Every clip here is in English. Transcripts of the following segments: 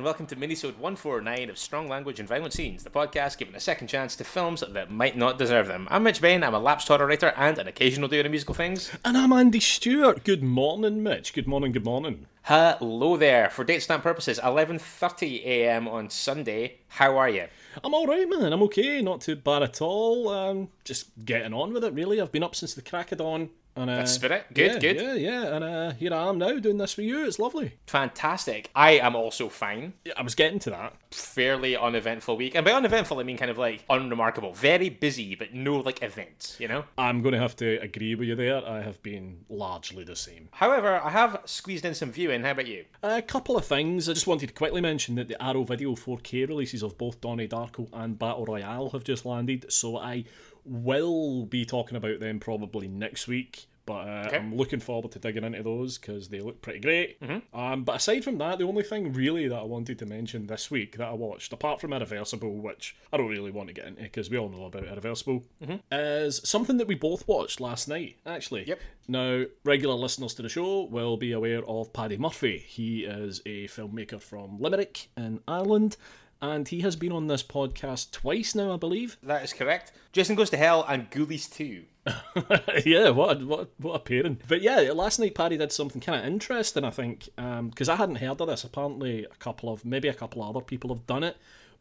And welcome to Minisode 149 of Strong Language and Violent Scenes, the podcast giving a second chance to films that might not deserve them. I'm Mitch Bain, I'm a lapsed horror writer and an occasional doer of musical things. And I'm Andy Stewart. Good morning, Mitch. Good morning, good morning. Hello there. For date stamp purposes, 11.30am on Sunday. How are you? I'm alright, man. I'm okay. Not too bad at all. Um, just getting on with it, really. I've been up since the crack of dawn. And, uh, That's spirit. Good, yeah, good. Yeah, yeah. And uh, here I am now doing this for you. It's lovely. Fantastic. I am also fine. Yeah, I was getting to that. Fairly uneventful week. And by uneventful, I mean kind of like unremarkable. Very busy, but no like events, you know? I'm going to have to agree with you there. I have been largely the same. However, I have squeezed in some viewing. How about you? A couple of things. I just wanted to quickly mention that the Arrow Video 4K releases of both Donnie Darko and Battle Royale have just landed, so I will be talking about them probably next week. But uh, Okay. I'm looking forward to digging into those because they look pretty great. Mm-hmm. Um, but aside from that, the only thing really that I wanted to mention this week that I watched, apart from Irreversible, which I don't really want to get into because we all know about Irreversible, is something that we both watched last night, actually. Mm-hmm. Yep. Now, regular listeners to the show will be aware of Paddy Murphy. He is a filmmaker from Limerick in Ireland, and he has been on this podcast twice now, I believe. That is correct. Jason Goes to Hell and Ghoulies 2. yeah, what a, what what a pairing. But yeah, last night Paddy did something kind of interesting, I think, um, because I hadn't heard of this. Apparently, a couple of maybe a couple of other people have done it,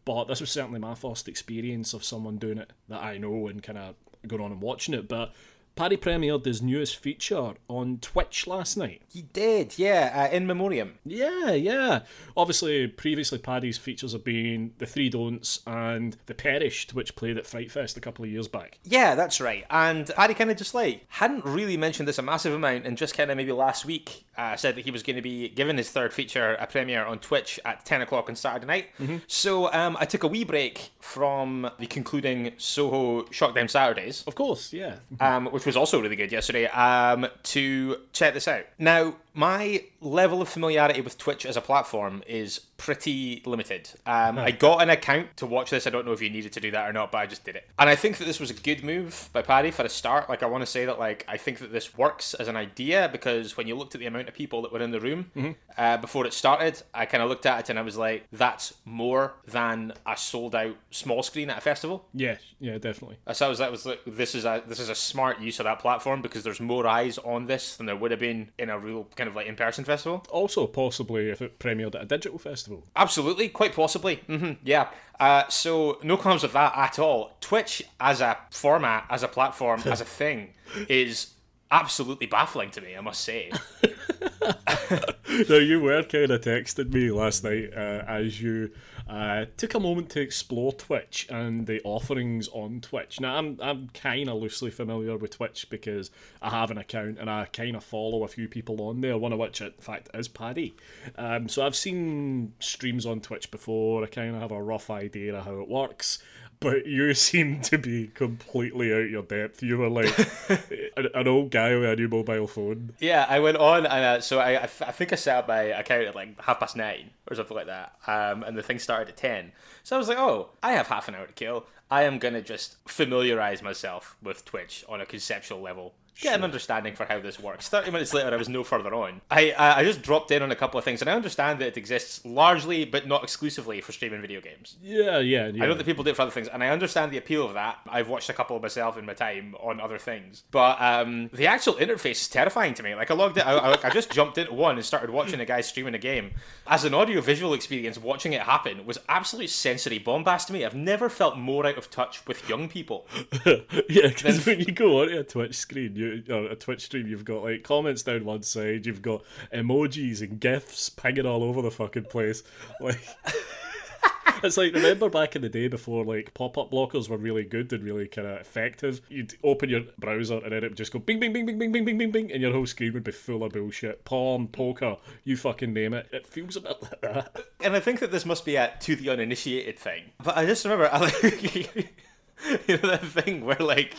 but this was certainly my first experience of someone doing it that I know and kind of going on and watching it. But Paddy premiered his newest feature on Twitch last night. He did, yeah, uh, in memoriam. Yeah, yeah. Obviously, previously Paddy's features have been The Three Don'ts and The Perished, which played at Fright Fest a couple of years back. Yeah, that's right. And Paddy kind of just like hadn't really mentioned this a massive amount, and just kind of maybe last week uh, said that he was going to be giving his third feature a premiere on Twitch at ten o'clock on Saturday night. So um, I took a wee break from the concluding Soho Shockdown Saturdays. Of course, yeah. um, which was also really good yesterday, um, to check this out. Now, my level of familiarity with Twitch as a platform is pretty limited. Um, I got an account to watch this. I don't know if you needed to do that or not, but I just did it. And I think that this was a good move by Paddy for a start. Like, I want to say that, like, I think that this works as an idea because when you looked at the amount of people that were in the room uh, before it started, I kind of looked at it and I was like, that's more than a sold out small screen at a festival. Yes, yeah, definitely. So I was that was like this is a this is a smart use of that platform because there's more eyes on this than there would have been in a real kind of like in person festival. Also, possibly if it premiered at a digital festival. Absolutely, quite possibly. hmm yeah. Uh, so no qualms with that at all. Twitch as a format, as a platform, as a thing, is absolutely baffling to me. I must say. now, you were kind of texting me last night uh, as you uh, took a moment to explore Twitch and the offerings on Twitch. Now, I'm, I'm kind of loosely familiar with Twitch because I have an account and I kind of follow a few people on there, one of which, in fact, is Paddy. Um, so I've seen streams on Twitch before, I kind of have a rough idea of how it works. But you seem to be completely out your depth. You were like an, an old guy with a new mobile phone. Yeah, I went on, and uh, so I, I, f- I think I set up my account at like half past nine or something like that, um, and the thing started at ten. So I was like, oh, I have half an hour to kill. I am gonna just familiarize myself with Twitch on a conceptual level, get an understanding for how this works. Thirty minutes later, I was no further on. I, I I just dropped in on a couple of things, and I understand that it exists largely, but not exclusively, for streaming video games. Yeah, yeah, yeah. I know that people do it for other things, and I understand the appeal of that. I've watched a couple myself in my time on other things, but um, the actual interface is terrifying to me. Like I logged it, I, I, just jumped into one and started watching a guy streaming a game. As an audio-visual experience, watching it happen was absolute sensory bombast to me. I've never felt more out of touch with young people. yeah, because when you go onto a Twitch screen, you or a Twitch stream, you've got like comments down one side, you've got emojis and gifs pinging all over the fucking place. Like, it's like remember back in the day before like pop-up blockers were really good and really kind of effective. You'd open your browser and then it would just go bing, bing, bing, bing, bing, bing, bing, bing, bing, and your whole screen would be full of bullshit. Porn, poker, you fucking name it. It feels a bit like that. And I think that this must be a to the uninitiated thing. But I just remember, I like, you know that thing where like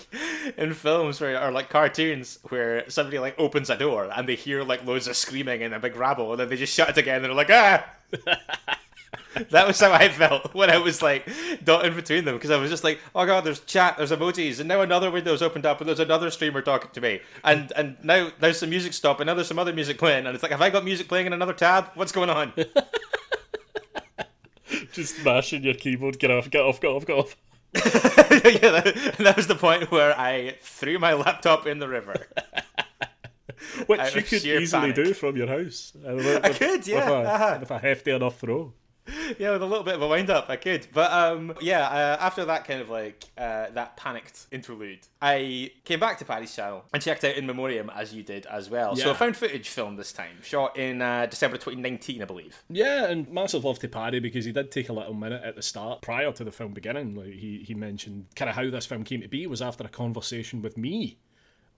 in films where or like cartoons where somebody like opens a door and they hear like loads of screaming and a big rabble and then they just shut it again and they're like ah. that was how I felt when I was like dotting between them because I was just like, oh god, there's chat, there's emojis, and now another window's opened up and there's another streamer talking to me, and and now there's some music stop and now there's some other music playing, and it's like, have I got music playing in another tab? What's going on? just mashing your keyboard. Get off, get off, get off, get off. yeah, that, that was the point where I threw my laptop in the river. Which you could easily panic. do from your house. I I could, yeah, With a, uh-huh. with a hefty enough throw. yeah, with a little bit of a wind up, I could. But um, yeah, uh, after that kind of like uh, that panicked interlude, I came back to Paddy's channel and checked out In Memoriam as you did as well. So I found footage film this time, shot in uh, December 2019, I believe. Yeah, and massive love to Paddy because he did take a little minute at the start prior to the film beginning. Like he, he mentioned kind of how this film came to be was after a conversation with me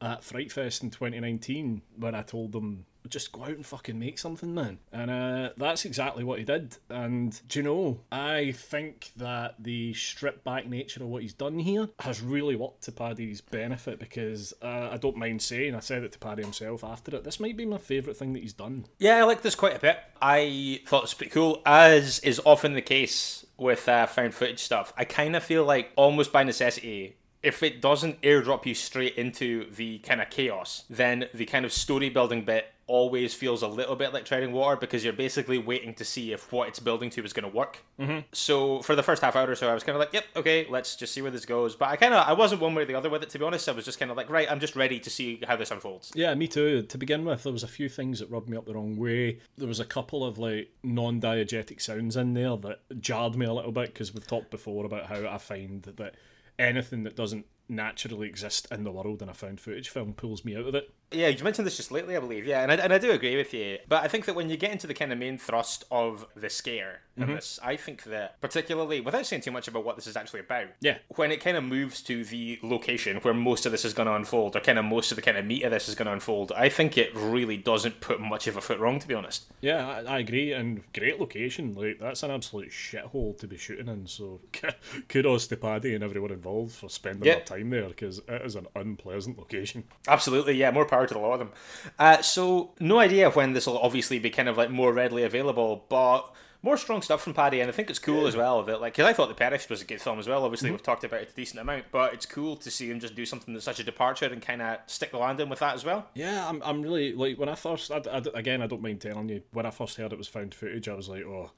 at Fright Fest in 2019 when I told him just go out and fucking make something, man. And uh, that's exactly what he did. And do you know, I think that the stripped back nature of what he's done here has really worked to Paddy's benefit because uh, I don't mind saying, I said it to Paddy himself after it, this might be my favourite thing that he's done. Yeah, I like this quite a bit. I thought it was pretty cool, as is often the case with uh, found footage stuff. I kind of feel like almost by necessity. If it doesn't airdrop you straight into the kind of chaos, then the kind of story building bit always feels a little bit like treading water because you're basically waiting to see if what it's building to is going to work. Mm-hmm. So for the first half hour or so, I was kind of like, "Yep, okay, let's just see where this goes." But I kind of I wasn't one way or the other with it. To be honest, I was just kind of like, "Right, I'm just ready to see how this unfolds." Yeah, me too. To begin with, there was a few things that rubbed me up the wrong way. There was a couple of like non-diegetic sounds in there that jarred me a little bit because we've talked before about how I find that anything that doesn't naturally exist in the world in a found footage film pulls me out of it. Yeah, you mentioned this just lately, I believe. Yeah, and I, and I do agree with you. But I think that when you get into the kind of main thrust of the scare of mm-hmm. this, I think that particularly, without saying too much about what this is actually about, Yeah. when it kind of moves to the location where most of this is going to unfold, or kind of most of the kind of meat of this is going to unfold, I think it really doesn't put much of a foot wrong, to be honest. Yeah, I, I agree, and great location. Like that's an absolute shithole to be shooting in. So kudos to Paddy and everyone involved for spending Yeah. their time there because it is an unpleasant location. Absolutely, yeah, more power to the lot of them. Uh, so, no idea when this will obviously be kind of like more readily available, but more strong stuff from Paddy, and I think it's cool as well that like because I thought The Perished was a good film as well. Obviously, we've talked about it a decent amount, but it's cool to see him just do something that's such a departure and kind of stick the landing with that as well. Yeah, I'm, I'm really like when I first I, I- again I don't mind telling you when I first heard it was found footage I was like oh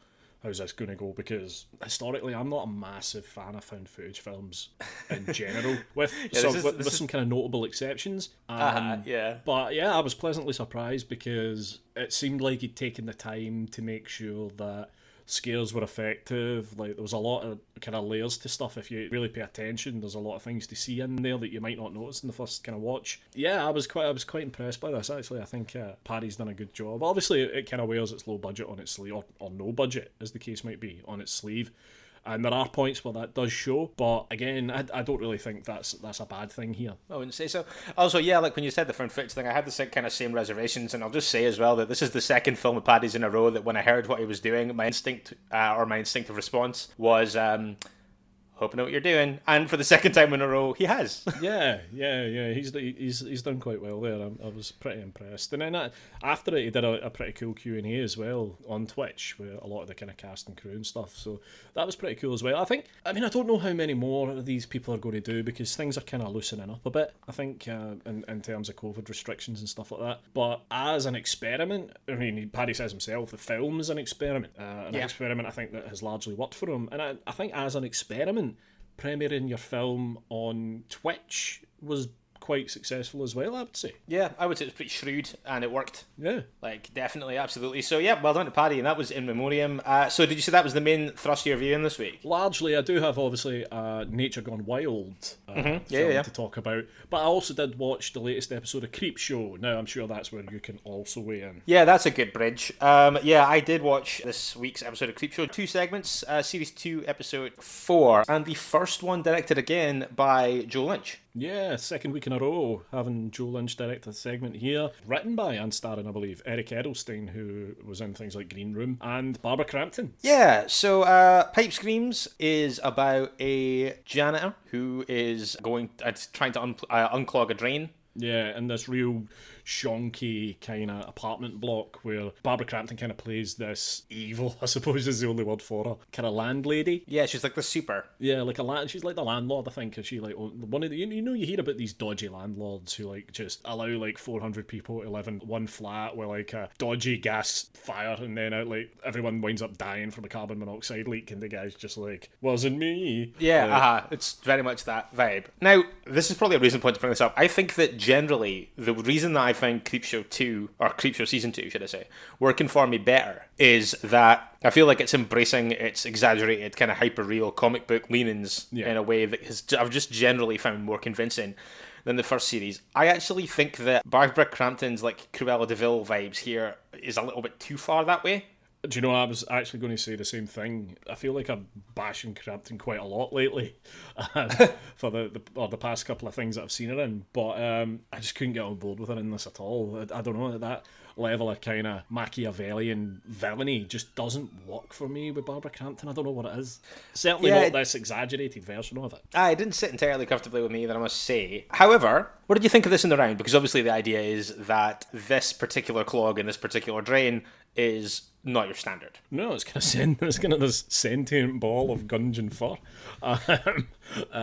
how's this going to go because historically I'm not a massive fan of found footage films in general with this some is- with, with is- some kind of notable exceptions. Um, Uh, yeah. But yeah, I was pleasantly surprised because it seemed like he'd taken the time to make sure that scares were effective. Like there was a lot of kind of layers to stuff. If you really pay attention, there's a lot of things to see in there that you might not notice in the first kind of watch. Yeah, I was quite I was quite impressed by this actually. I think uh, Paddy's done a good job. Obviously, it, it kind of wears its low budget on its sleeve, or, or no budget as the case might be, on its sleeve. And there are points where that does show, but again, I, I don't really think that's that's a bad thing here. I wouldn't say so. Also, yeah, like when you said the found footage thing, I had the same kind of same reservations, and I'll just say as well that this is the second film of Paddy's in a row that when I heard what he was doing, my instinct uh, or my instinctive response was, um, "Hope I know what you're doing." And for the second time in a row, he has. Yeah, yeah, yeah. He's he's he's done quite well there. I, I was pretty impressed. And then uh, after it, he did a, a pretty cool Q and A as well on Twitch with a lot of the kind of cast and crew and stuff. So that was pretty cool as well. I think. I mean, I don't know how many more of these people are going to do because things are kind of loosening up a bit. I think uh, in in terms of COVID restrictions and stuff like that. But as an experiment, I mean, Paddy says himself, the film is an experiment. Uh, an Yeah. experiment I think that has largely worked for him. And I, I think as an experiment premiering your film on Twitch was quite successful as well, I would say. Yeah, I would say it was pretty shrewd and it worked. Yeah. Like, definitely, absolutely. So, yeah, well done to Paddy, and that was in memoriam. Uh, so, did you say that was the main thrust of your viewing this week? Largely, I do have obviously uh, Nature Gone Wild uh, Mm-hmm. Yeah, yeah. to talk about, but I also did watch the latest episode of Creepshow. Now, I'm sure that's where you can also weigh in. Yeah, that's a good bridge. Um, yeah, I did watch this week's episode of Creepshow, Two segments, uh, series two, episode four, and the first one directed again by Joe Lynch. Yeah, second week in a row having Joe Lynch direct a segment here, written by and starring, I believe, Eric Edelstein, who was in things like Green Room, and Barbara Crampton. Yeah, so uh, Pipe Screams is about a janitor who is going, uh, trying to un- uh, unclog a drain. Yeah, and this real shonky kind of apartment block where Barbara Crampton kind of plays this evil, I suppose is the only word for her, kind of landlady. Yeah, she's like the super. Yeah, like a land. She's like the landlord, I think. Is she like one of the? You, you know, you hear about these dodgy landlords who like just allow like four hundred people to live in one flat with like a dodgy gas fire, and then out like everyone winds up dying from a carbon monoxide leak, and the guy's just like, "Wasn't me." Yeah, Like, uh-huh. it's very much that vibe. Now, this is probably a reason point to bring this up. I think that generally, the reason that I find Creepshow 2, or Creepshow Season 2, should I say, working for me better is that I feel like it's embracing its exaggerated, kind of hyper real comic book leanings Yeah. in a way that has, I've just generally found more convincing than the first series. I actually think that Barbara Crampton's like Cruella de Vil vibes here is a little bit too far that way. Do you know, I was actually going to say the same thing. I feel like I'm bashing Crampton quite a lot lately um, for the, the or the past couple of things that I've seen her in, but um, I just couldn't get on board with her in this at all. I, I don't know, that level of kind of Machiavellian villainy just doesn't work for me with Barbara Crampton. I don't know what it is. Certainly Yeah, not this exaggerated version of it. I didn't sit entirely comfortably with me either, I must say. However, what did you think of this in the round? Because obviously the idea is that this particular clog in this particular drain is not your standard. No, it's kind of sen- it's kind of this sentient ball of Gungeon fur. Um, uh,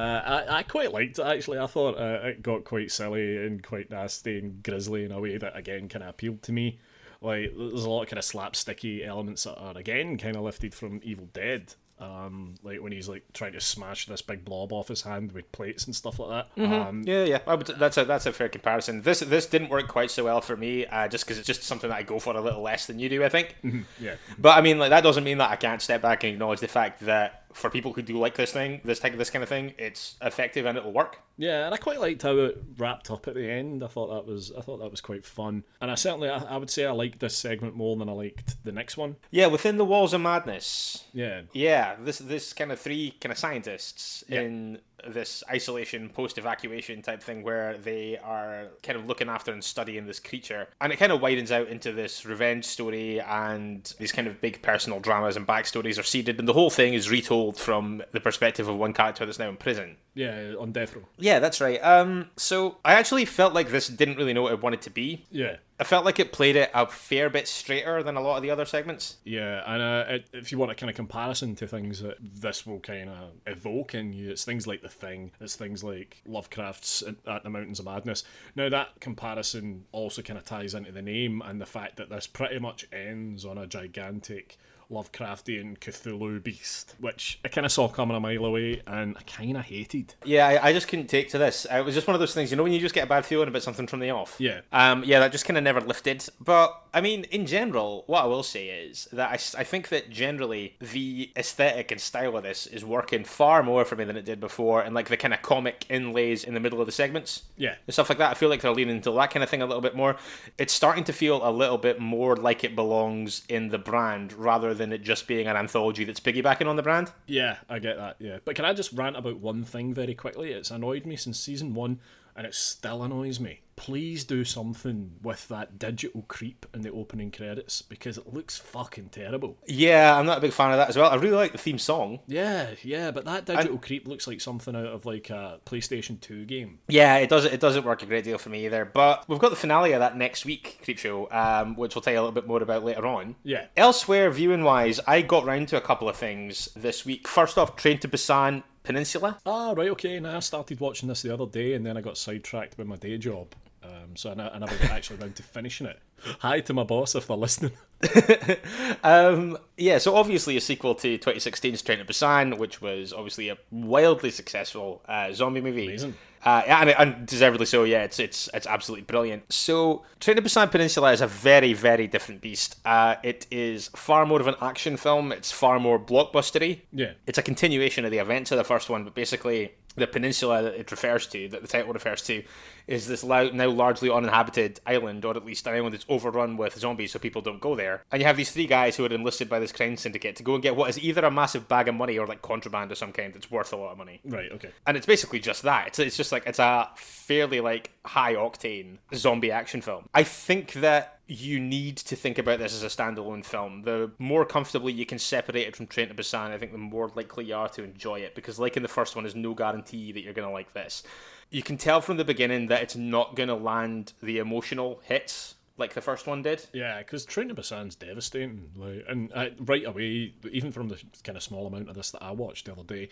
I, I quite liked it actually. I thought uh, it got quite silly and quite nasty and grisly in a way that again kind of appealed to me. Like there's a lot of kind of slapsticky elements that are again kind of lifted from Evil Dead. Um, like when he's like trying to smash this big blob off his hand with plates and stuff like that. Um, Yeah, yeah, would, that's a that's a fair comparison. This this didn't work quite so well for me, uh, just because it's just something that I go for a little less than you do, I think. yeah, But I mean, like that doesn't mean that I can't step back and acknowledge the fact that for people who do like this thing, this type of this kind of thing, it's effective and it'll work. Yeah, and I quite liked how it wrapped up at the end. I thought that was I thought that was quite fun, and I certainly I, I would say I liked this segment more than I liked the next one. Yeah, within the walls of madness, Yeah, Yeah, this this kind of three kind of scientists in this isolation post evacuation type thing where they are kind of looking after and studying this creature. And it kind of widens out into this revenge story and these kind of big personal dramas and backstories are seeded and the whole thing is retold from the perspective of one character that's now in prison. yeah, on death row. Yeah, that's right. Um so I actually felt like this didn't really know what it wanted to be. Yeah, I felt like it played it a fair bit straighter than a lot of the other segments. yeah, and uh, it, if you want a kind of comparison to things that this will kind of evoke in you, it's things like the Thing. It's things like Lovecraft's at, at the Mountains of Madness. Now that comparison also kind of ties into the name and the fact that this pretty much ends on a gigantic. Lovecraftian Cthulhu beast, which I kind of saw coming a mile away, and I kind of hated. Yeah, I, I just couldn't take to this. It was just one of those things, you know, when you just get a bad feeling about something from the off. Yeah. Um, yeah, that just kind of never lifted. But I mean, in general, what I will say is that I, I think that generally the aesthetic and style of this is working far more for me than it did before, and like the kind of comic inlays in the middle of the segments Yeah, and stuff like that. I feel like they're leaning into that kind of thing a little bit more. It's starting to feel a little bit more like it belongs in the brand rather than it just being an anthology that's piggybacking on the brand. Yeah, I get that. Yeah, but can I just rant about one thing very quickly? It's annoyed me since season one, and it still annoys me. Please do something with that digital creep in the opening credits because it looks fucking terrible. Yeah, I'm not a big fan of that as well. I really like the theme song. Yeah, yeah, but that digital creep looks like something out of like a PlayStation Two game. Yeah, it doesn't it doesn't work a great deal for me either. But we've got the finale of that next week, Creepshow, um, which we'll tell you a little bit more about later on. Yeah, Elsewhere, viewing wise, I got round to a couple of things this week. First off, Train to Busan Peninsula. Ah, right, okay. Now I started watching this the other day, and then I got sidetracked by my day job, um, so I, I never got actually round to finishing it. Hi to my boss if they're listening. Um, yeah, so obviously a sequel to 2016's Train to Busan, which was obviously a wildly successful uh, zombie movie. Amazing. Uh, and, and deservedly so, yeah. It's it's it's absolutely brilliant. So, Train to Busan Peninsula is a very very different beast. Uh, it is far more of an action film. It's far more blockbustery. Yeah. It's a continuation of the events of the first one, but basically the peninsula that it refers to, that the title refers to, is this now largely uninhabited island, or at least an island that's overrun with zombies, so people don't go there. And you have these three guys who are enlisted by this crime syndicate to go and get what is either a massive bag of money or like contraband of some kind that's worth a lot of money. Right. Okay. And it's basically just that. It's, it's just like it's a fairly like high octane zombie action film. I think that you need to think about this as a standalone film. The more comfortably you can separate it from Train to Busan, I think the more likely you are to enjoy it. Because, like in the first one, there's no guarantee that you're going to like this. You can tell from the beginning that it's not going to land the emotional hits like the first one did. Yeah, because Train to Busan's devastating. Like, and uh, right away, even from the kind of small amount of this that I watched the other day,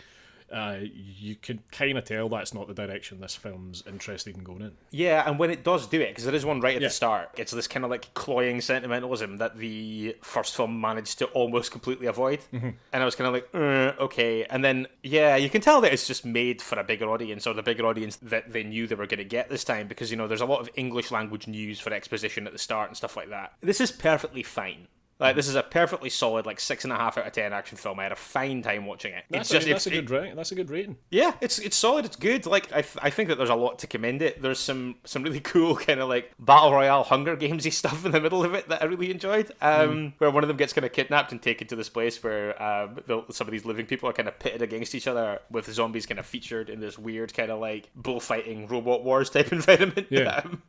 uh, you can kind of tell that's not the direction this film's interested in going in. Yeah, and when it does do it, because there is one right at Yeah. the start, it's this kind of like cloying sentimentalism that the first film managed to almost completely avoid. Mm-hmm. And I was kind of like, uh, okay. And then, yeah, you can tell that it's just made for a bigger audience or the bigger audience that they knew they were going to get this time because, you know, there's a lot of English language news for exposition at the start and stuff like that. This is perfectly fine. Like this is a perfectly solid, like six and a half out of ten action film. I had a fine time watching it. That's, it's just a, that's it- a good rating. That's a good rating. yeah, it's it's solid. It's good. Like I, th- I think that there's a lot to commend it. There's some some really cool kind of like battle royale Hunger Gamesy stuff in the middle of it that I really enjoyed. Um, where one of them gets kind of kidnapped and taken to this place where um, the, some of these living people are kind of pitted against each other with zombies kind of featured in this weird kind of like bullfighting robot wars type environment. Yeah. Um,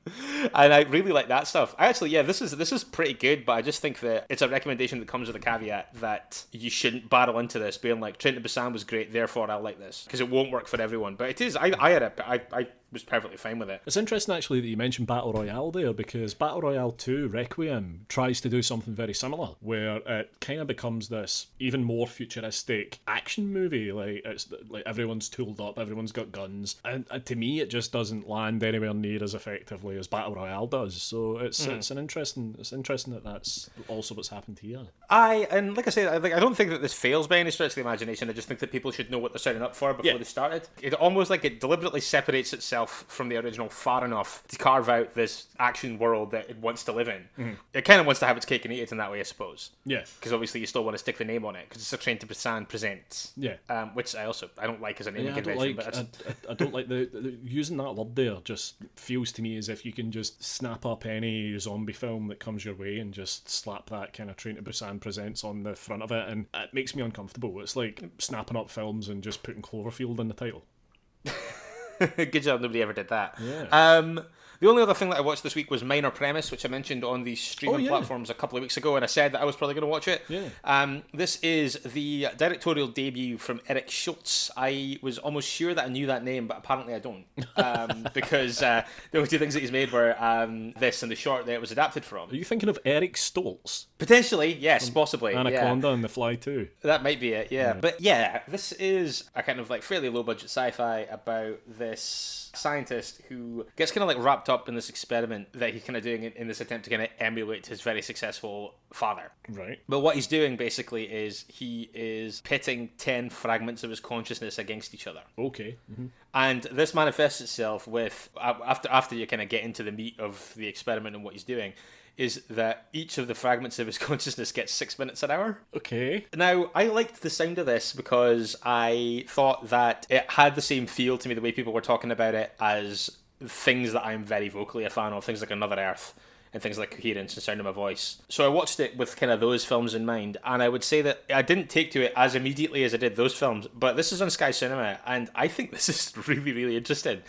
and I really like that stuff. I actually, yeah, this is this is pretty good, but I just think that it's a recommendation that comes with a caveat that you shouldn't barrel into this being like to Busan was great, therefore I like this because it won't work for everyone. But it is. I I had a I I was perfectly fine with it. It's interesting actually that you mentioned Battle Royale there because Battle Royale 2 Requiem tries to do something very similar where it kind of becomes this even more futuristic action movie like it's like everyone's tooled up everyone's got guns and, and to me it just doesn't land anywhere near as effectively as Battle Royale does so it's hmm. it's an interesting it's interesting that that's also what's happened here I and like I said, I, like, I don't think that this fails by any stretch of the imagination. I just think that people should know what they're signing up for before Yeah. they started. It almost like it deliberately separates itself from the original far enough to carve out this action world that it wants to live in. It kind of wants to have its cake and eat it in that way, I suppose. yeah Because obviously you still want to stick the name on it because it's a Train to Busan presents. Yeah. Um, which I also I don't like as a naming Yeah, I don't convention, like. but I, I- I don't like the, the using that word there. Just feels to me as if you can just snap up any zombie film that comes your way and just slap that kind of Train to Busan presents on the front of it, and it makes me uncomfortable. It's like snapping up films and just putting Cloverfield in the title. good job nobody ever did that. Yeah. Um, the only other thing that I watched this week was Minor Premise, which I mentioned on the streaming Oh, yeah. platforms a couple of weeks ago, and I said that I was probably going to watch it. Yeah. Um, this is the directorial debut from Eric Schultz. I was almost sure that I knew that name, but apparently I don't, um, because uh, the only two things that he's made were um, this and the short that it was adapted from. Are you thinking of Eric Stoltz, Potentially, yes, possibly. yeah. Anaconda and The Fly too? That might be it, yeah. But yeah, this is a kind of like fairly low budget sci fi about this scientist who gets kind of like wrapped up in this experiment that he's kind of doing in, in this attempt to kind of emulate his very successful father. Right. But what he's doing basically is he is pitting 10 fragments of his consciousness against each other. Okay. hmm And this manifests itself with after after you kind of get into the meat of the experiment and what he's doing, is that each of the fragments of his consciousness gets six minutes an hour. Okay. Now, I liked the sound of this because I thought that it had the same feel to me, the way people were talking about it, as things that I'm very vocally a fan of, things like Another Earth and things like Coherence and Sound of My Voice. So I watched it with kind of those films in mind, and I would say that I didn't take to it as immediately as I did those films, but this is on Sky Cinema, and I think this is really, really interesting.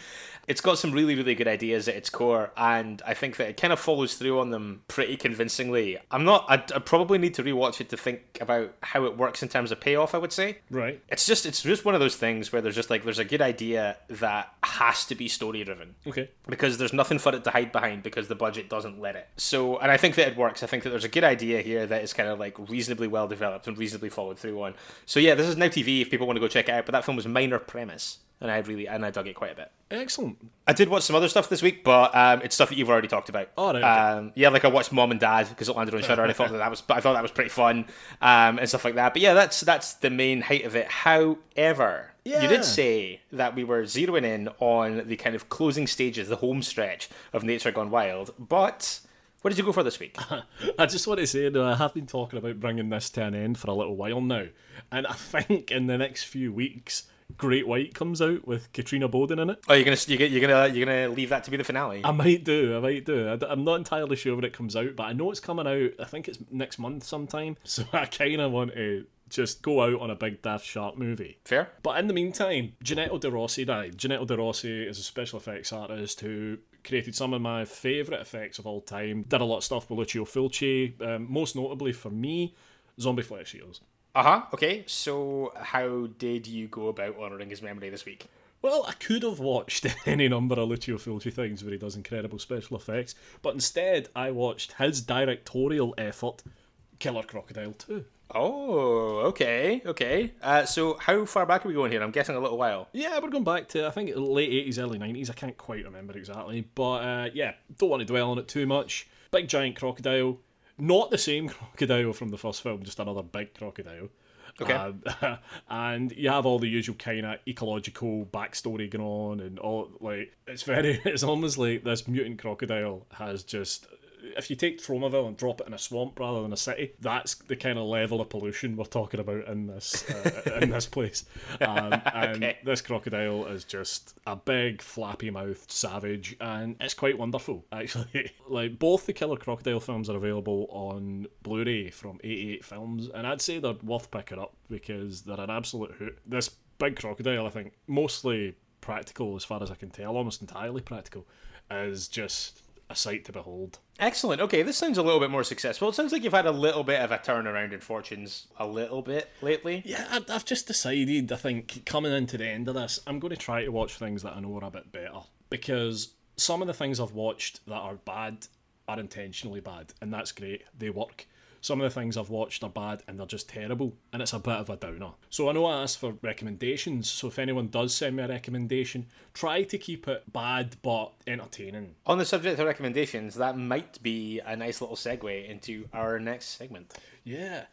It's got some really, really good ideas at its core, and I think that it kind of follows through on them pretty convincingly. I'm not, I, I probably need to rewatch it to think about how it works in terms of payoff, I would say. Right. It's just, it's just one of those things where there's just like, there's a good idea that has to be story driven Okay. because there's nothing for it to hide behind because the budget doesn't let it. So, and I think that it works. I think that there's a good idea here that is kind of like reasonably well developed and reasonably followed through on. So yeah, this is now TV if people want to go check it out. But that film was minor premise, and I really and I dug it quite a bit. Excellent. I did watch some other stuff this week, but um, it's stuff that you've already talked about. Oh, right, okay. um, yeah, like I watched Mom and Dad because it landed on Shudder, and I thought that, that was I thought that was pretty fun um, and stuff like that. But yeah, that's that's the main height of it. However, You did say that we were zeroing in on the kind of closing stages, the home stretch of Nature Gone Wild. But what did you go for this week? I just want to say though, I have been talking about bringing this to an end for a little while now, and I think in the next few weeks, Great White comes out with Katrina Bowden in it. Oh, you're gonna you're gonna you're gonna, leave that to be the finale. I might do, I might do. I, am not entirely sure when it comes out, but I know it's coming out. I think it's next month sometime. So I kind of want to just go out on a big Daft Shark movie. Fair. But in the meantime, Giannetto De Rossi died. Giannetto De Rossi is a special effects artist who created some of my favourite effects of all time. Did a lot of stuff with Lucio Fulci, um, most notably for me, Zombie Flesh Eaters. Uh huh. Okay. So how did you go about honouring his memory this week? Well, I could have watched any number of Lucio Fulci things where he does incredible special effects, but instead I watched his directorial effort, Killer Crocodile 2. Oh, okay, okay. Uh, so how far back are we going here? I'm guessing a little while. Yeah, we're going back to I think late eighties, early nineties. I can't quite remember exactly, but uh, yeah, don't want to dwell on it too much. Big giant crocodile, not the same crocodile from the first film, just another big crocodile. Okay. Um, and you have all the usual kind of ecological backstory going on, and all like it's very, it's almost like this mutant crocodile has just. If you take Tromaville and drop it in a swamp rather than a city, that's the kind of level of pollution we're talking about in this uh, in this place. Um, and Okay. this crocodile is just a big, flappy mouthed savage, and it's quite wonderful, actually. like, both the Killer Crocodile films are available on Blu ray from 88 Films, and I'd say they're worth picking up because they're an absolute hoot. This big crocodile, I think, mostly practical as far as I can tell, almost entirely practical, is just a sight to behold. Excellent. Okay, this sounds a little bit more successful. It sounds like you've had a little bit of a turnaround in fortunes a little bit lately. Yeah, I- I've just decided, I think, coming into the end of this, I'm going to try to watch things that I know are a bit better. Because some of the things I've watched that are bad are intentionally bad, and that's great. They work. Some of the things I've watched are bad and they're just terrible, and it's a bit of a downer. So I know I asked for recommendations, so if anyone does send me a recommendation, try to keep it bad but entertaining. On the subject of recommendations, that might be a nice little segue into our next segment. Yeah.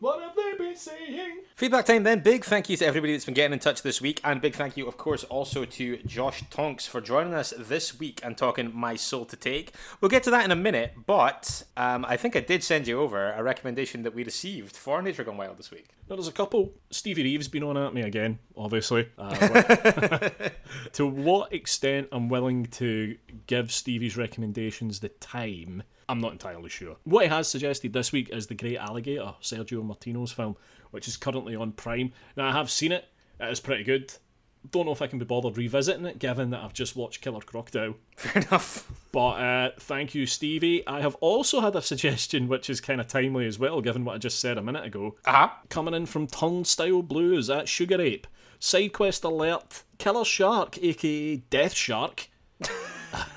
What have they saying? Feedback time then. Big thank you to everybody that's been getting in touch this week, and big thank you, of course, also to Josh Tonks for joining us this week and talking My Soul to Take. We'll get to that in a minute, but um, I think I did send you over a recommendation that we received for Nature Gone Wild this week. Now, there's a couple. Stevie Reeves been on at me again, obviously. Uh, to what extent I'm willing to give Stevie's recommendations the time, I'm not entirely sure. What he has suggested this week is The Great Alligator, Sergio Martino's film, which is currently on Prime. Now, I have seen it, it is pretty good. Don't know if I can be bothered revisiting it, given that I've just watched Killer Crocodile. Fair enough. But uh, thank you, Stevie. I have also had a suggestion which is kind of timely as well, given what I just said a minute ago. Uh huh. Coming in from Turnstile Blues at Sugar Ape. Side quest alert. Killer Shark, aka Death Shark.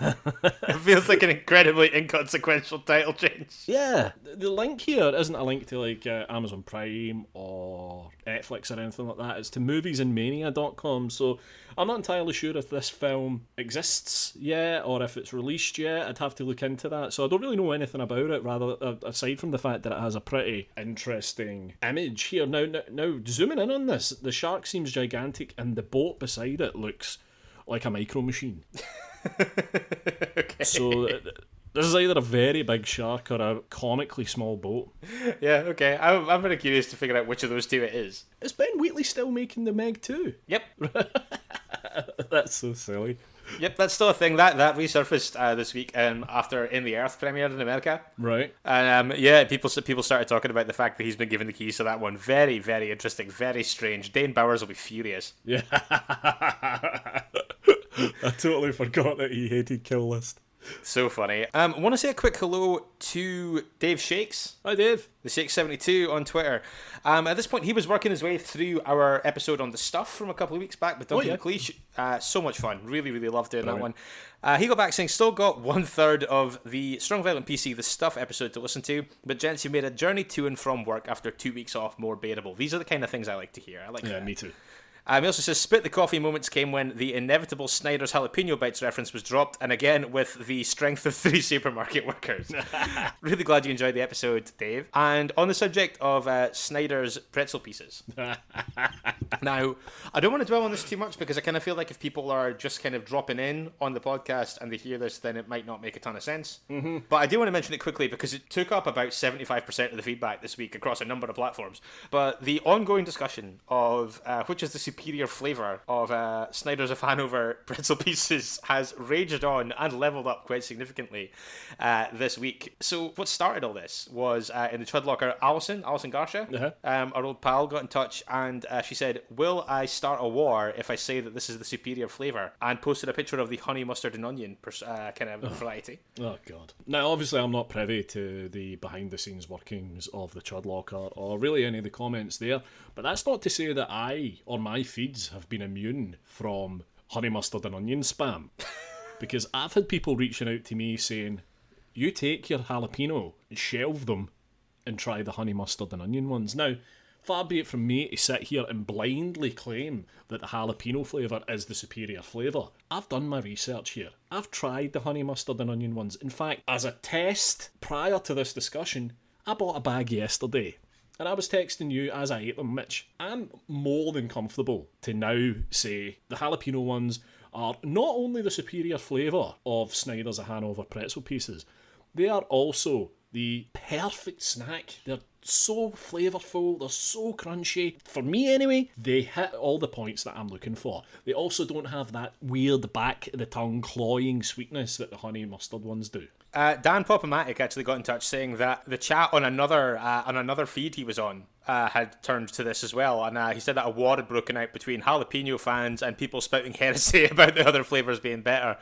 It feels like an incredibly inconsequential title change. Yeah, the- the link here isn't a link to like uh, Amazon Prime or Netflix or anything like that. It's to moviesinmania.com. So I'm not entirely sure if this film exists yet or if it's released yet. I'd have to look into that. So I don't really know anything about it. Rather, uh, aside from the fact that it has a pretty interesting image here. Now, now, now zooming in on this, the shark seems gigantic, and the boat beside it looks like a micro machine. okay. So. uh, This is either a very big shark or a comically small boat. Yeah, okay. I'm, I'm very curious to figure out which of those two it is. Is Ben Wheatley still making the Meg too? Yep. That's so silly. Yep, that's still a thing. That that resurfaced uh, this week um, after In the Earth premiered in America. Right. And um, yeah, people people started talking about the fact that he's been given the keys to that one. Very, very interesting, very strange. Dane Bowers will be furious. Yeah. I totally forgot that he hated Kill List. So funny. Um, I want to say a quick hello to Dave Shakes, Hi, Dave. the Shakes72 on Twitter. Um, at this point, he was working his way through our episode on the stuff from a couple of weeks back with Duncan yeah. McLeish. Uh, so much fun. Really, really loved doing that one. Uh, he got back saying, still got one third of the Strong Violent PC, the stuff episode to listen to, but gents, you made a journey to and from work after two weeks off more bearable. These are the kind of things I like to hear. I like Yeah, that. me too. Um, he also says spit the coffee moments came when the inevitable Snyder's jalapeno bites reference was dropped, and again with the strength of three supermarket workers. really glad you enjoyed the episode, Dave. And on the subject of uh, Snyder's pretzel pieces. now, I don't want to dwell on this too much because I kind of feel like if people are just kind of dropping in on the podcast and they hear this, then it might not make a ton of sense. Mm-hmm. But I do want to mention it quickly because it took up about 75% of the feedback this week across a number of platforms. But the ongoing discussion of uh, which is the superior flavour of uh, Snyder's of Hanover pretzel pieces has raged on and leveled up quite significantly uh, this week. So, what started all this was uh, in the Chud Locker, Alison, Alison Garsha, Uh-huh. um, our old pal, got in touch and uh, she said, Will I start a war if I say that this is the superior flavour? And posted a picture of the honey, mustard, and onion pers- uh, kind of variety. Oh god. Now, obviously, I'm not privy to the behind-the-scenes workings of the Chud Locker or really any of the comments there. But that's not to say that I or my feeds have been immune from honey mustard and onion spam, because I've had people reaching out to me saying, "You take your jalapeno and shelve them, and try the honey mustard and onion ones." Now. Far be it from me to sit here and blindly claim that the jalapeno flavour is the superior flavour. I've done my research here. I've tried the honey mustard and onion ones. In fact, as a test prior to this discussion, I bought a bag yesterday. And I was texting you as I ate them, Mitch. I'm more than comfortable to now say the jalapeno ones are not only the superior flavour of Snyder's Hanover pretzel pieces, they are also the perfect snack. They're so flavourful, they're so crunchy. For me, anyway, they hit all the points that I'm looking for. They also don't have that weird back of the tongue cloying sweetness that the honey mustard ones do. Uh, Dan Popomatic actually got in touch saying that the chat on another uh, on another feed he was on uh, had turned to this as well, and uh, he said that a war had broken out between jalapeno fans and people spouting heresy about the other flavors being better.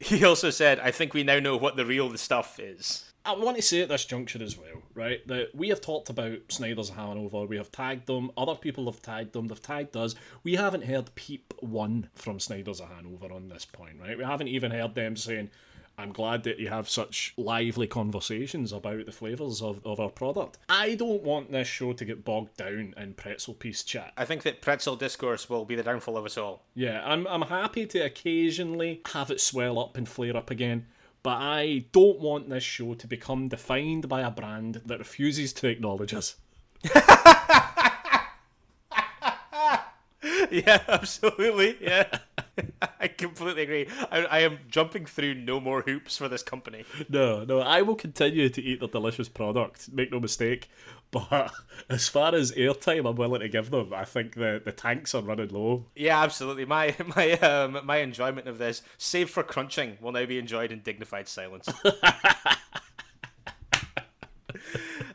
He also said, "I think we now know what the real stuff is." I want to say at this juncture as well, right, that we have talked about Snyder's Hanover, we have tagged them, other people have tagged them, they've tagged us. We haven't heard peep one from Snyder's of Hanover on this point, right? We haven't even heard them saying, I'm glad that you have such lively conversations about the flavours of, of our product. I don't want this show to get bogged down in pretzel piece chat. I think that pretzel discourse will be the downfall of us all. Yeah, I'm, I'm happy to occasionally have it swell up and flare up again, but I don't want this show to become defined by a brand that refuses to acknowledge us. yeah, absolutely. Yeah, I completely agree. I, I am jumping through no more hoops for this company. No, no, I will continue to eat their delicious product, make no mistake. But as far as airtime I'm willing to give them, I think the, the tanks are running low. Yeah, absolutely. My my um my enjoyment of this, save for crunching, will now be enjoyed in dignified silence.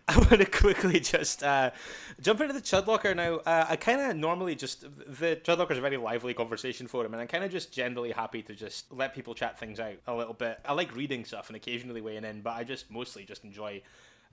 I want to quickly just uh, jump into the Chud Locker now. Uh, I kind of normally just the Chud Locker is a very lively conversation forum, and I'm kind of just generally happy to just let people chat things out a little bit. I like reading stuff and occasionally weighing in, but I just mostly just enjoy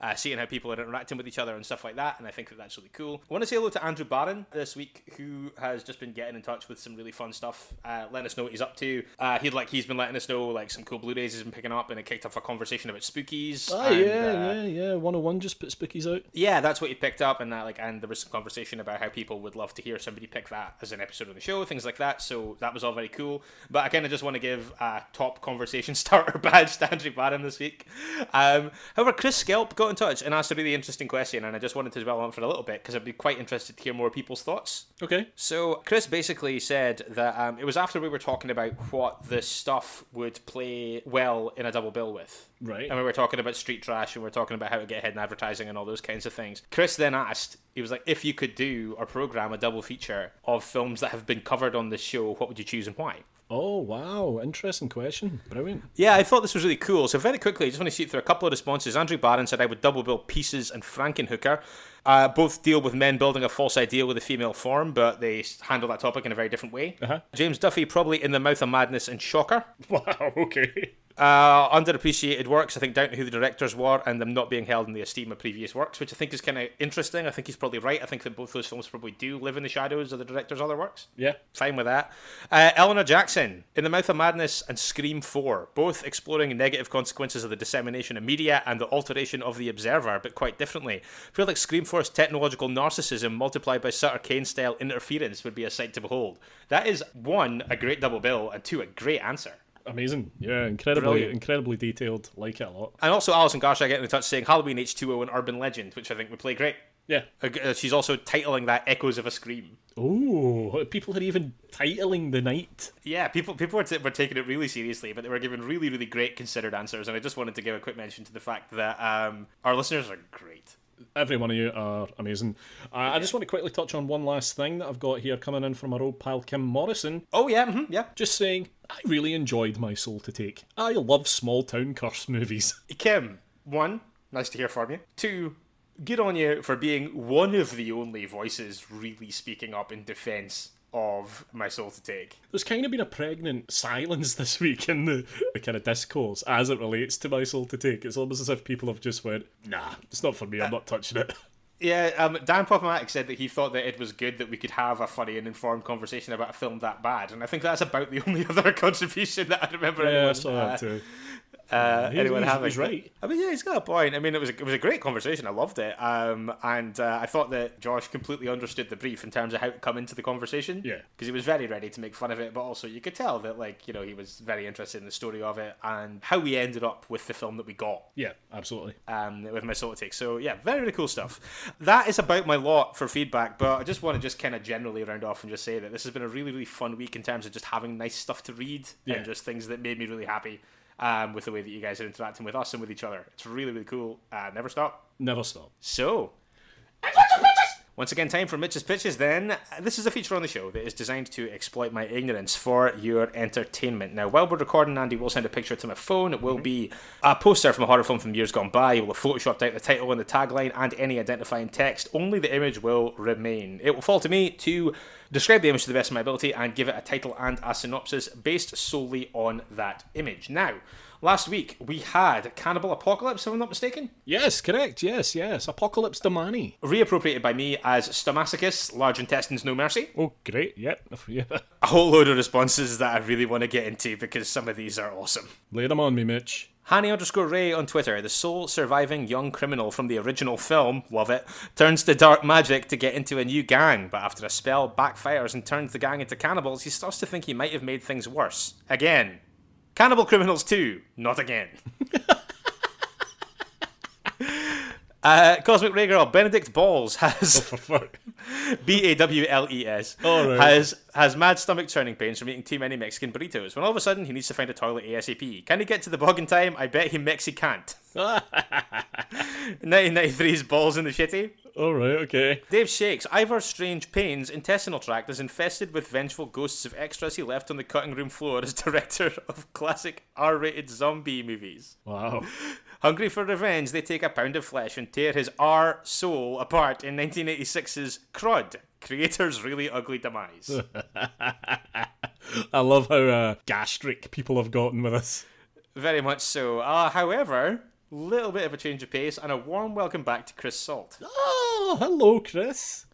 uh, seeing how people are interacting with each other and stuff like that, and I think that that's really cool. I want to say hello to Andrew Barron this week, who has just been getting in touch with some really fun stuff, uh, letting us know what he's up to. Uh, he'd like he's been letting us know like some cool Blu-rays he's been picking up, and it kicked off a conversation about spookies. Oh, and, yeah, uh, yeah, yeah. 101 just put Spookies out. yeah, that's what he picked up, and that like, and there was some conversation about how people would love to hear somebody pick that as an episode of the show, things like that. So that was all very cool. But I kind of just want to give a top conversation starter badge to Andrew Barron this week. Um, however, Chris Skelp got in touch and asked a really interesting question, and I just wanted to dwell on it for a little bit because I'd be quite interested to hear more people's thoughts. Okay. So Chris basically said that um, it was after we were talking about what the stuff would play well in a double bill with. Right. And we were talking about street trash and we were talking about how to get ahead in advertising and all those kinds of things. Chris then asked, he was like, if you could do or program a double feature of films that have been covered on this show, what would you choose and why? Oh, wow. Interesting question. Brilliant. Yeah, I thought this was really cool. So very quickly, I just want to shoot through a couple of responses. Andrew Barron said I would double bill Pieces and Frankenhooker. Uh, both deal with men building a false ideal with a female form, but they handle that topic in a very different way. Uh-huh. James Duffy probably in the mouth of madness and Shocker. Wow, okay. Uh, underappreciated works, I think, down to who the directors were and them not being held in the esteem of previous works, which I think is kind of interesting. I think he's probably right. I think that both those films probably do live in the shadows of the director's other works. Yeah. Fine with that. Uh, Eleanor Jackson, In the Mouth of Madness and Scream 4, both exploring negative consequences of the dissemination of media and the alteration of the observer, but quite differently. I feel like Scream 4's technological narcissism multiplied by Sutter Cane style interference would be a sight to behold. That is one, a great double bill, and two, a great answer. Amazing. Yeah, incredibly Brilliant. incredibly detailed. Like it a lot. And also Alison Garcia getting in touch saying Halloween H2O and Urban Legend, which I think would play great. Yeah. Uh, She's also titling that Echoes of a Scream. Oh, people are even titling the night. Yeah, people people were, t- were taking it really seriously, but they were giving really, really great considered answers. And I just wanted to give a quick mention to the fact that um, our listeners are great. Every one of you are amazing. Uh, I just want to quickly touch on one last thing that I've got here coming in from our old pal Kim Morrison. Oh, yeah, mhm, yeah. Just saying, I really enjoyed My Soul to Take. I love small town curse movies. Kim, one, nice to hear from you. Two, good on you for being one of the only voices really speaking up in defense of My Soul to Take. There's kind of been a pregnant silence this week in the, the kind of discourse as it relates to My Soul to Take. It's almost as if people have just went, nah, it's not for me, I'm not touching it. Yeah, um, Dan Popomatic said that he thought that it was good that we could have a funny and informed conversation about a film that bad, and I think that's about the only other contribution that I remember. Yeah, I anyone, saw uh, that too. Uh, He's- anyone he's- having. he's right. I mean, yeah, he's got a point. I mean, it was a, it was a great conversation. I loved it, um, and uh, I thought that Josh completely understood the brief in terms of how to come into the conversation. Yeah. because he was very ready to make fun of it, but also you could tell that, like, you know, he was very interested in the story of it and how we ended up with the film that we got Yeah, absolutely. um, with my soul to take. So yeah, very really cool stuff. That is about my lot for feedback, but I just want to just kind of generally round off and just say that this has been a really really fun week in terms of just having nice stuff to read Yeah. and just things that made me really happy um, with the way that you guys are interacting with us and with each other. It's really really cool. Uh, never stop. Never stop. So. Once again, time for Mitch's Pitches then. Uh, this is a feature on the show that is designed to exploit my ignorance for your entertainment. Now, while we're recording, Andy will send a picture to my phone. It will be a poster from a horror film from years gone by. He will have photoshopped out the title and the tagline and any identifying text. Only the image will remain. It will fall to me to describe the image to the best of my ability and give it a title and a synopsis based solely on that image. Now, last week we had Cannibal Apocalypse, if I'm not mistaken. Yes, correct. Yes, yes. Apocalypse Domani. reappropriated by me as Stomachicus, large intestines no mercy. Oh, great. Yep. Yeah. A whole load of responses that I really want to get into because some of these are awesome. Lay them on me, Mitch. Hanny underscore Ray on Twitter, the sole surviving young criminal from the original film, love it, turns to dark magic to get into a new gang, but after a spell backfires and turns the gang into cannibals, he starts to think he might have made things worse. Again. Cannibal Criminals 2, not again. uh, Cosmic Ray Girl, Benedict Balls has. B A W L E S has has mad stomach churning pains from eating too many Mexican burritos. When all of a sudden he needs to find a toilet ASAP. Can he get to the bog in time? I bet he Mexi can't. 1993's balls in the shitty. All right. Okay. Dave shakes. Ivor's strange pains intestinal tract is infested with vengeful ghosts of extras he left on the cutting room floor as director of classic R-rated zombie movies. Wow. Hungry for revenge, they take a pound of flesh and tear his R soul apart in 1986's Crud, creator's really ugly demise. I love how uh, gastric people have gotten with us. Very much so. Uh, however, little bit of a change of pace and a warm welcome back to Chris Salt. Oh, hello, Chris.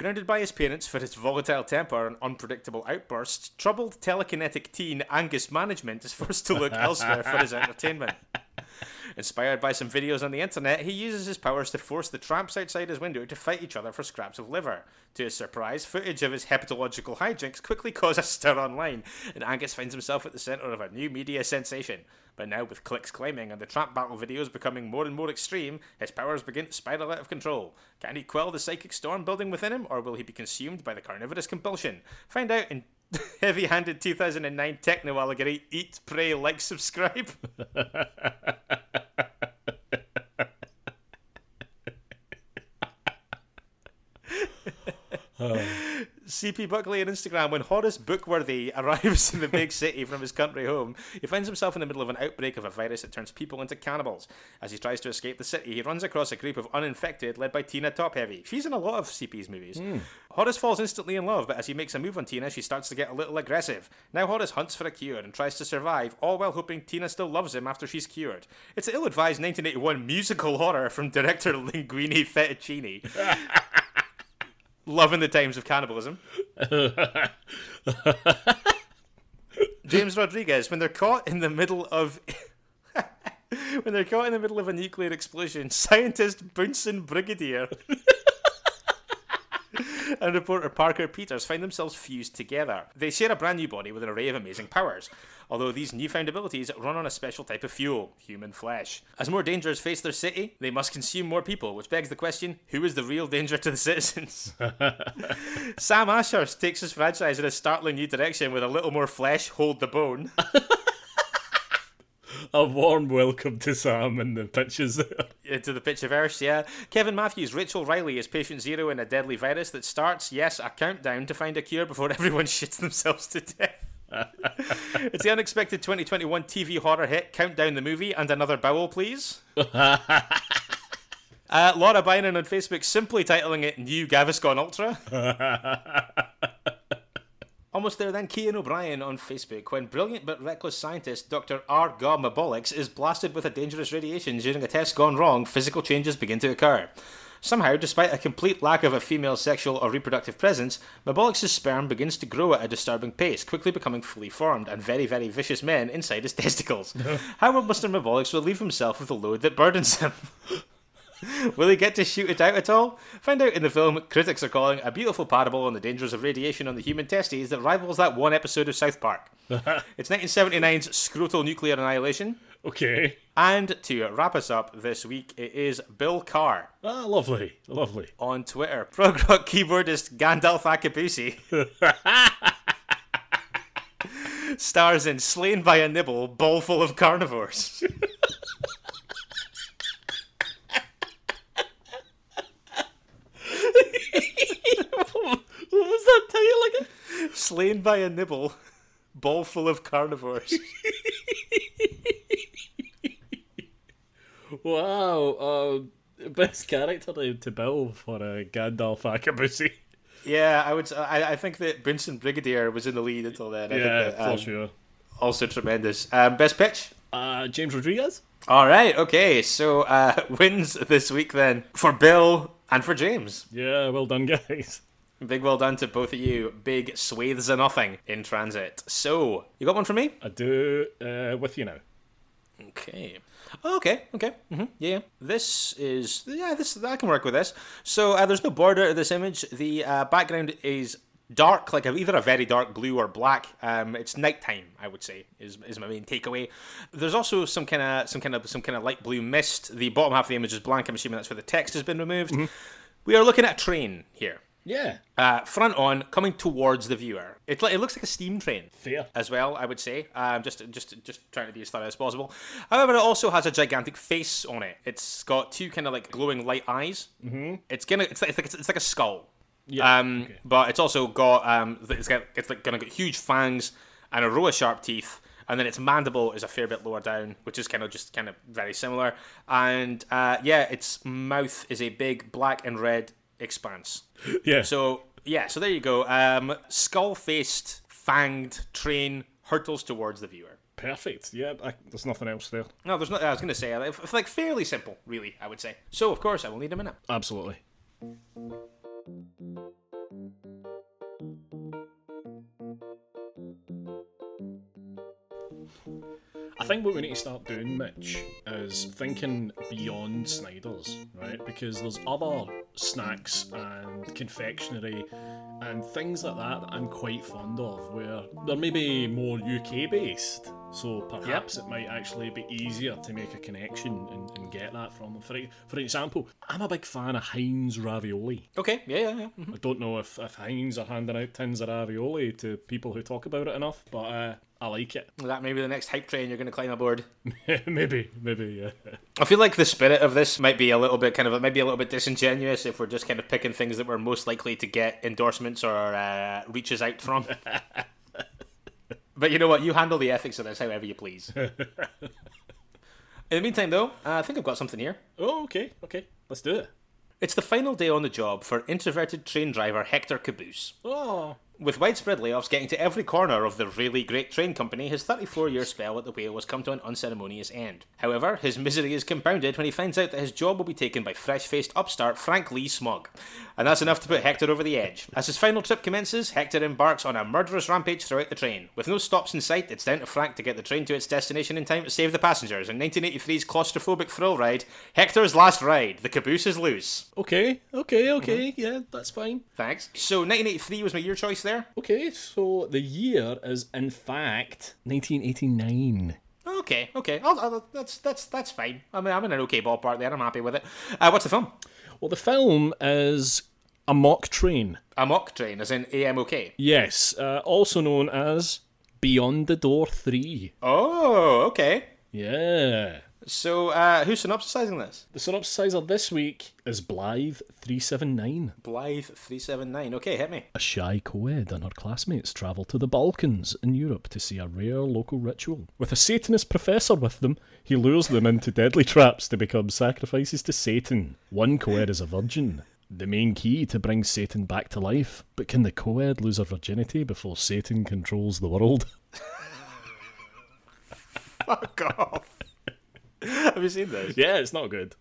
Grounded by his parents for his volatile temper and unpredictable outbursts, troubled telekinetic teen Angus Management is forced to look elsewhere for his entertainment. Inspired by some videos on the internet, he uses his powers to force the tramps outside his window to fight each other for scraps of liver. To his surprise, footage of his hepatological hijinks quickly cause a stir online, and Angus finds himself at the centre of a new media sensation. But now, with clicks climbing and the trap battle videos becoming more and more extreme, his powers begin to spiral out of control. Can he quell the psychic storm building within him, or will he be consumed by the carnivorous compulsion? Find out in Heavy Handed 2009 Techno Allegory Eat, Pray, Like, Subscribe. Oh. CP Buckley on Instagram. When Horace Bookworthy arrives in the big city from his country home, he finds himself in the middle of an outbreak of a virus that turns people into cannibals. As he tries to escape the city, he runs across a group of uninfected led by Tina Topheavy. She's in a lot of CP's movies. Hmm. Horace falls instantly in love, but as he makes a move on Tina, she starts to get a little aggressive. Now Horace hunts for a cure and tries to survive, all while hoping Tina still loves him after she's cured. It's an ill-advised 1981 musical horror from director Linguini Fettuccini. Loving the times of cannibalism. James Rodriguez, when they're caught in the middle of when they're caught in the middle of a nuclear explosion, scientist Bunsen Brigadier and reporter Parker Peters find themselves fused together. They share a brand new body with an array of amazing powers, although these newfound abilities run on a special type of fuel, human flesh. As more dangers face their city, they must consume more people, which begs the question who is the real danger to the citizens? Sam Ashurst takes his franchise in a startling new direction with a little more flesh hold the bone. A warm welcome to Sam and the pitches there. into the Pitchiverse, yeah. Kevin Matthews, Rachel Riley is patient zero in a deadly virus that starts, yes, a countdown to find a cure before everyone shits themselves to death. it's the unexpected 2021 TV horror hit Countdown the Movie and Another Bowel, please. uh, Laura Bynon on Facebook simply titling it New Gaviscon Ultra. Almost there then, Kean O'Brien on Facebook. When brilliant but reckless scientist Dr. R. Mabolics is blasted with a dangerous radiation during a test gone wrong, physical changes begin to occur. Somehow, despite a complete lack of a female sexual or reproductive presence, Mabolics' sperm begins to grow at a disturbing pace, quickly becoming fully formed and very, very vicious men inside his testicles. How will Mr. Mabolics relieve himself of the load that burdens him? Will he get to shoot it out at all? Find out in the film critics are calling a beautiful parable on the dangers of radiation on the human testes that rivals that one episode of South Park. it's 1979's Scrotal Nuclear Annihilation. Okay. And to wrap us up this week, it is Bill Carr Ah, lovely. Lovely. on Twitter. Prog rock keyboardist Gandalf Akabusi stars in Slain by a Nibble, Ball Full of Carnivores. what that title? Slain by a Nibble, Ball Full of Carnivores. Wow. Uh, best character to, to Bill for a Gandalf Akabusi. Yeah, I would. I, I think that Vincent Brigadier was in the lead until then. I Yeah, think that, for um, sure. Also tremendous. Um, best pitch. Uh, James Rodriguez? All right. Okay. So uh, wins this week then for Bill and for James. Yeah, well done, guys. Big well done to both of you. Big swathes of nothing in transit. So you got one for me? I do uh, with you now. Okay. Okay. Okay. hmm Yeah. This is yeah. This I can work with this. So uh, there's no border to this image. The uh, background is dark, like either a very dark blue or black. Um, it's nighttime, I would say, is, is my main takeaway. There's also some kind of some kind of some kind of light blue mist. The bottom half of the image is blank. I'm assuming that's where the text has been removed. We are looking at a train here. Yeah. Uh, front on, coming towards the viewer. It, it looks like a steam train Fair. as well. I would say, um, just just just trying to be as thorough as possible. However, it also has a gigantic face on it. It's got two kind of like glowing light eyes. Mm-hmm. It's gonna it's like it's like, it's like a skull. Yeah, Um, okay. but it's also got um, it's got it's like gonna get huge fangs and a row of sharp teeth. And then its mandible is a fair bit lower down, which is kind of just kind of very similar. And uh, yeah, its mouth is a big black and red expanse. Yeah. So yeah, so there you go. Um, skull-faced, fanged train hurtles towards the viewer. Perfect. Yeah, I, there's nothing else there. No, there's not. I was going to say uh, it's like fairly simple, really. I would say. So of course I will need a minute. Absolutely. I think what we need to start doing, Mitch, is thinking beyond Snyder's, right? Because there's other snacks and confectionery and things like that that I'm quite fond of, where they're maybe more UK based, So perhaps it might actually be easier to make a connection and, and get that from them. For, for example, I'm a big fan of Heinz ravioli. Okay, yeah, yeah, yeah. mhm. I don't know if, if Heinz are handing out tins of ravioli to people who talk about it enough, but uh, I like it. That may be the next hype train you're going to climb aboard. maybe, maybe, yeah. I feel like the spirit of this might be a little bit kind of maybe a little bit disingenuous if we're just kind of picking things that we're most likely to get endorsements or uh, reaches out from. but you know what? You handle the ethics of this however you please. In the meantime, though, I think I've got something here. Oh, okay, okay. Let's do it. It's the final day on the job for introverted train driver Hector Caboose. Oh, With widespread layoffs getting to every corner of the really great train company, his 34 year spell at the wheel has come to an unceremonious end. However, his misery is compounded when he finds out that his job will be taken by fresh faced upstart Frank Lee Smug. And that's enough to put Hector over the edge. As his final trip commences, Hector embarks on a murderous rampage throughout the train. With no stops in sight, it's down to Frank to get the train to its destination in time to save the passengers. In 1983's claustrophobic thrill ride, Hector's Last Ride, The Caboose is Loose. okay, okay, okay. Yeah, that's fine. Thanks. So 1983 was my year choice there. Okay, so the year is in fact 1989. Okay, okay, I'll, I'll, that's that's that's fine. I mean, I'm in an okay ballpark there. I'm happy with it. Uh, what's the film? Well, the film is Amok Train. A mock train, as in AMOK. Yes, uh, also known as Beyond the Door 3. Oh, okay. Yeah. So, uh, who's synopsising this? The synopsizer this week is Blythe 379. Blythe three seven nine. Okay, hit me. A shy co-ed and her classmates travel to the Balkans in Europe to see a rare local ritual. With a Satanist professor with them, he lures them into deadly traps to become sacrifices to Satan. One co-ed is a virgin, the main key to bring Satan back to life. But can the co-ed lose her virginity before Satan controls the world? Fuck off. Have you seen this? yeah, it's not good.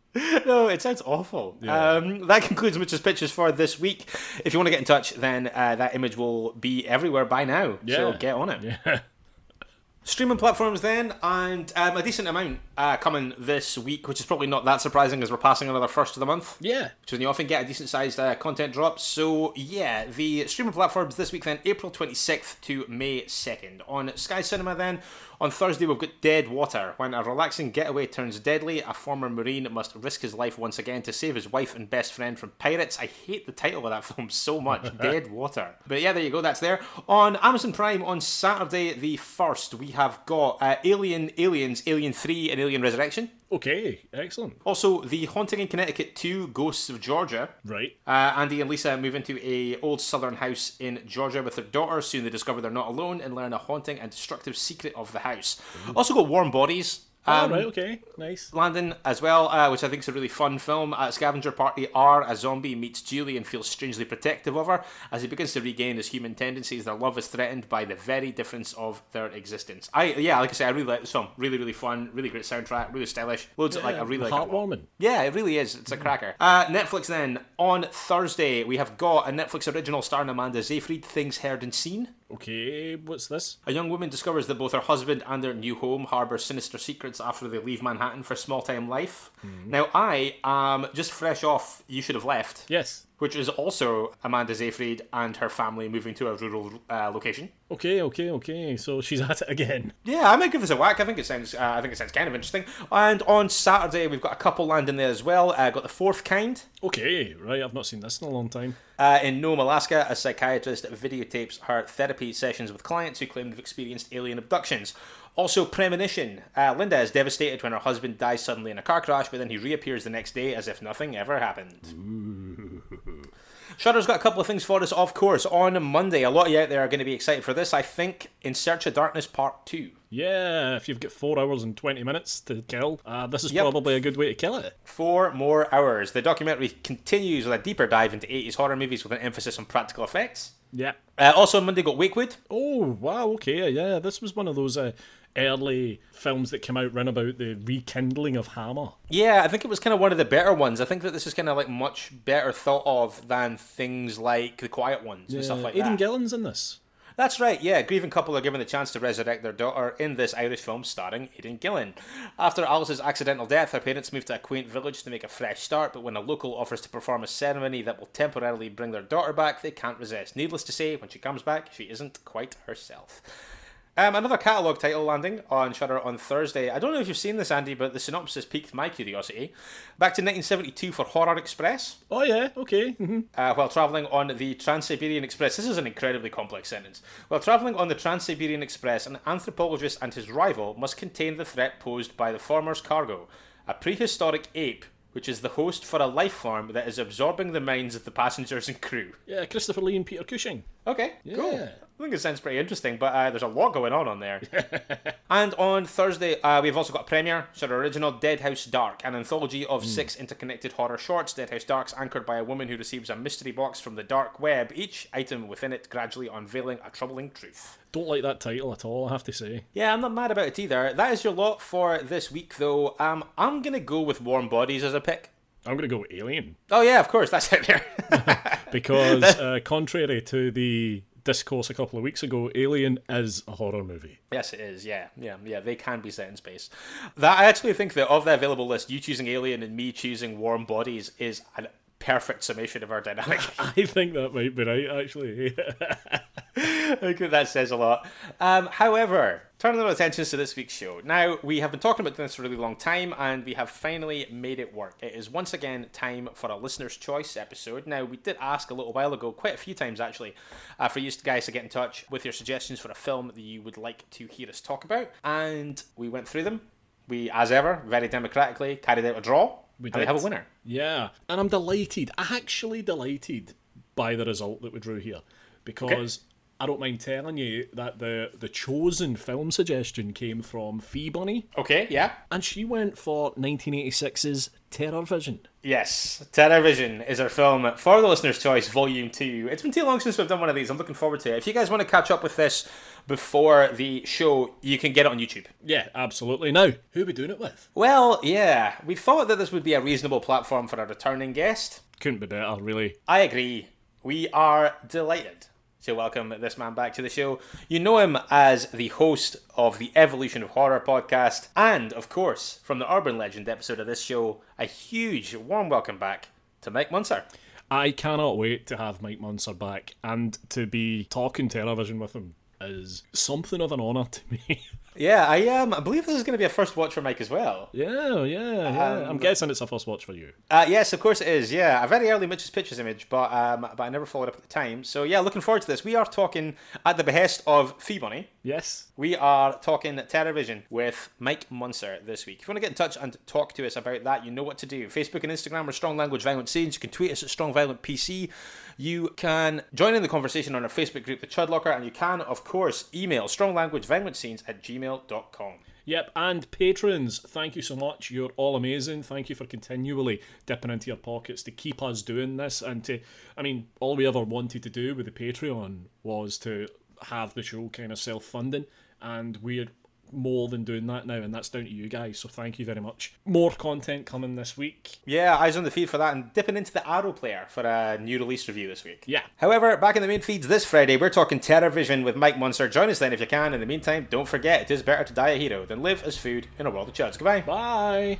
No, it sounds awful. Um, that concludes Mitch's pitches for this week. If you want to get in touch, then uh, that image will be everywhere by now. So get on it. Yeah. Streaming platforms then, and um, a decent amount uh, coming this week, which is probably not that surprising as we're passing another first of the month. Yeah. Which is when you often get a decent sized uh, content drop. So, yeah, the streaming platforms this week then, April 26th to May 2nd. On Sky Cinema then, on Thursday we've got Dead Water. When a relaxing getaway turns deadly, a former Marine must risk his life once again to save his wife and best friend from pirates. I hate the title of that film so much Dead Water. But yeah, there you go, that's there. On Amazon Prime on Saturday the 1st, we have got uh, Alien, Aliens, Alien 3, and Alien Resurrection. Okay, excellent. Also, The Haunting in Connecticut 2, Ghosts of Georgia. Right. Uh, Andy and Lisa move into a old southern house in Georgia with their daughter. Soon they discover they're not alone and learn a haunting and destructive secret of the house. Also got Warm Bodies. All Um, right, okay, nice. Landon as well, uh, which I think is a really fun film. At Scavenger Party R, a zombie meets Julie and feels strangely protective of her. As he begins to regain his human tendencies, their love is threatened by the very difference of their existence. I yeah, like I said, I really like this film. Really, really fun. Really great soundtrack. Really stylish. Loads of like I really like a lot. Heartwarming. Yeah, it really is. It's a cracker. Uh, Netflix then. On Thursday, we have got a Netflix original starring Amanda Seyfried, Things Heard and Seen. Okay, what's this? A young woman discovers that both her husband and their new home harbour sinister secrets after they leave Manhattan for small time life. Hmm. Now, I am just fresh off You Should Have Left, Yes. Which is also Amanda Seyfried and her family moving to a rural uh, location. Okay, okay, okay. So she's at it again. Yeah, I might give this a whack. I think it sounds. Uh, I think it sounds kind of interesting. And on Saturday, we've got a couple landing there as well. Uh, got the fourth kind. Okay, right. I've not seen this in a long time. Uh, in Nome, Alaska, a psychiatrist videotapes her therapy sessions with clients who claim they've experienced alien abductions. Also, premonition. Uh, Linda is devastated when her husband dies suddenly in a car crash, but then he reappears the next day as if nothing ever happened. Shudder's got a couple of things for us, of course. On Monday, a lot of you out there are going to be excited for this. I think In Search of Darkness Part 2. Yeah, if you've got four hours and 20 minutes to kill, uh, this is Yep. probably a good way to kill it. Four more hours. The documentary continues with a deeper dive into 80s horror movies with an emphasis on practical effects. Yeah. Uh, also on Monday, got Wakewood. Oh, wow, okay, yeah. This was one of those uh, early films that came out round about the rekindling of Hammer. Yeah, I think it was kind of one of the better ones. I think that this is kind of like much better thought of than things like The Quiet Ones and stuff like Aidan that. Gillen's in this. That's right, yeah. A grieving couple are given the chance to resurrect their daughter in this Irish film starring Aidan Gillen. After Alice's accidental death, her parents move to a quaint village to make a fresh start, but when a local offers to perform a ceremony that will temporarily bring their daughter back, they can't resist. Needless to say, when she comes back, she isn't quite herself. Um, another catalogue title landing on Shudder on Thursday. I don't know if you've seen this, Andy, but the synopsis piqued my curiosity. Back to 1972 for Horror Express. Oh yeah, okay. Mm-hmm. Uh, while travelling on the Trans Siberian Express, this is an incredibly complex sentence. While travelling on the Trans Siberian Express, an anthropologist and his rival must contain the threat posed by the former's cargo, a prehistoric ape, which is the host for a life form that is absorbing the minds of the passengers and crew. Yeah, Christopher Lee and Peter Cushing. Okay, cool. I think it sounds pretty interesting, but uh, there's a lot going on on there. and on Thursday, uh, we've also got a premiere, so the original Dead House Dark, an anthology of six interconnected horror shorts. Dead House Dark's anchored by a woman who receives a mystery box from the dark web, each item within it gradually unveiling a troubling truth. Don't like that title at all, I have to say. Yeah, I'm not mad about it either. That is your lot for this week, though. Um, I'm going to go with Warm Bodies as a pick. I'm going to go Alien. Oh, yeah, of course, that's out there. Because, uh, contrary to the discourse a couple of weeks ago, Alien is a horror movie. Yes, it is. Yeah, yeah, yeah. They can be set in space. That I actually think that of the available list, you choosing Alien and me choosing Warm Bodies is a perfect summation of our dynamic. I think that might be right, actually. Think that says a lot. Um, however, turning our attentions to this week's show. Now, we have been talking about this for a really long time, and we have finally made it work. It is once again time for a listener's choice episode. Now, we did ask a little while ago, quite a few times actually, uh, for you guys to get in touch with your suggestions for a film that you would like to hear us talk about, and we went through them. We, as ever, very democratically carried out a draw. We and we did. have a winner. Yeah, and I'm delighted, actually delighted by the result that we drew here, because I don't mind telling you that the the chosen film suggestion came from Fee Bunny, Okay, yeah. and she went for 1986's Terror Vision. Yes, Terror Vision is our film for the listener's choice, Volume Two. It's been too long since we've done one of these. I'm looking forward to it. If you guys want to catch up with this before the show, you can get it on YouTube. Yeah, absolutely. Now, who are we doing it with? Well, yeah, we thought that this would be a reasonable platform for a returning guest. Couldn't be better, really. I agree. We are delighted to welcome this man back to the show. You know him as the host of the Evolution of Horror podcast, and of course, from the Urban Legend episode of this show, a huge warm welcome back to Mike Muncer. I cannot wait to have Mike Muncer back and to be talking television with him is something of an honour to me. Yeah, I um, I believe this is going to be a first watch for Mike as well. yeah, yeah, yeah. I'm guessing it's a first watch for you. Uh, yes, of course it is. Yeah, a very early Mitch's Pitches image, but um, but I never followed up at the time. So yeah, looking forward to this. We are talking at the behest of Fee Bunny. Yes. We are talking television with Mike Muncer this week. If you want to get in touch and talk to us about that, you know what to do. Facebook and Instagram are Strong Language Violent Scenes. You can tweet us at Strong Violent PC. You can join in the conversation on our Facebook group, The Chud Locker, and you can, of course, email stronglanguageviolentscenes at gmail.com. Yep, and patrons, thank you so much. You're all amazing. Thank you for continually dipping into your pockets to keep us doing this. And to, I mean, all we ever wanted to do with the Patreon was to have the show kind of self funding, and we're more than doing that now, and that's down to you guys. So thank you very much. More content coming this week. Yeah, eyes on the feed for that, and dipping into the Arrow player for a new release review this week. Yeah. However, back in the main feeds this Friday, we're talking Terrorvision with Mike Muncer. Join us then if you can. In the meantime, don't forget it is better to die a hero than live as food in a world of chuds. Goodbye. Bye.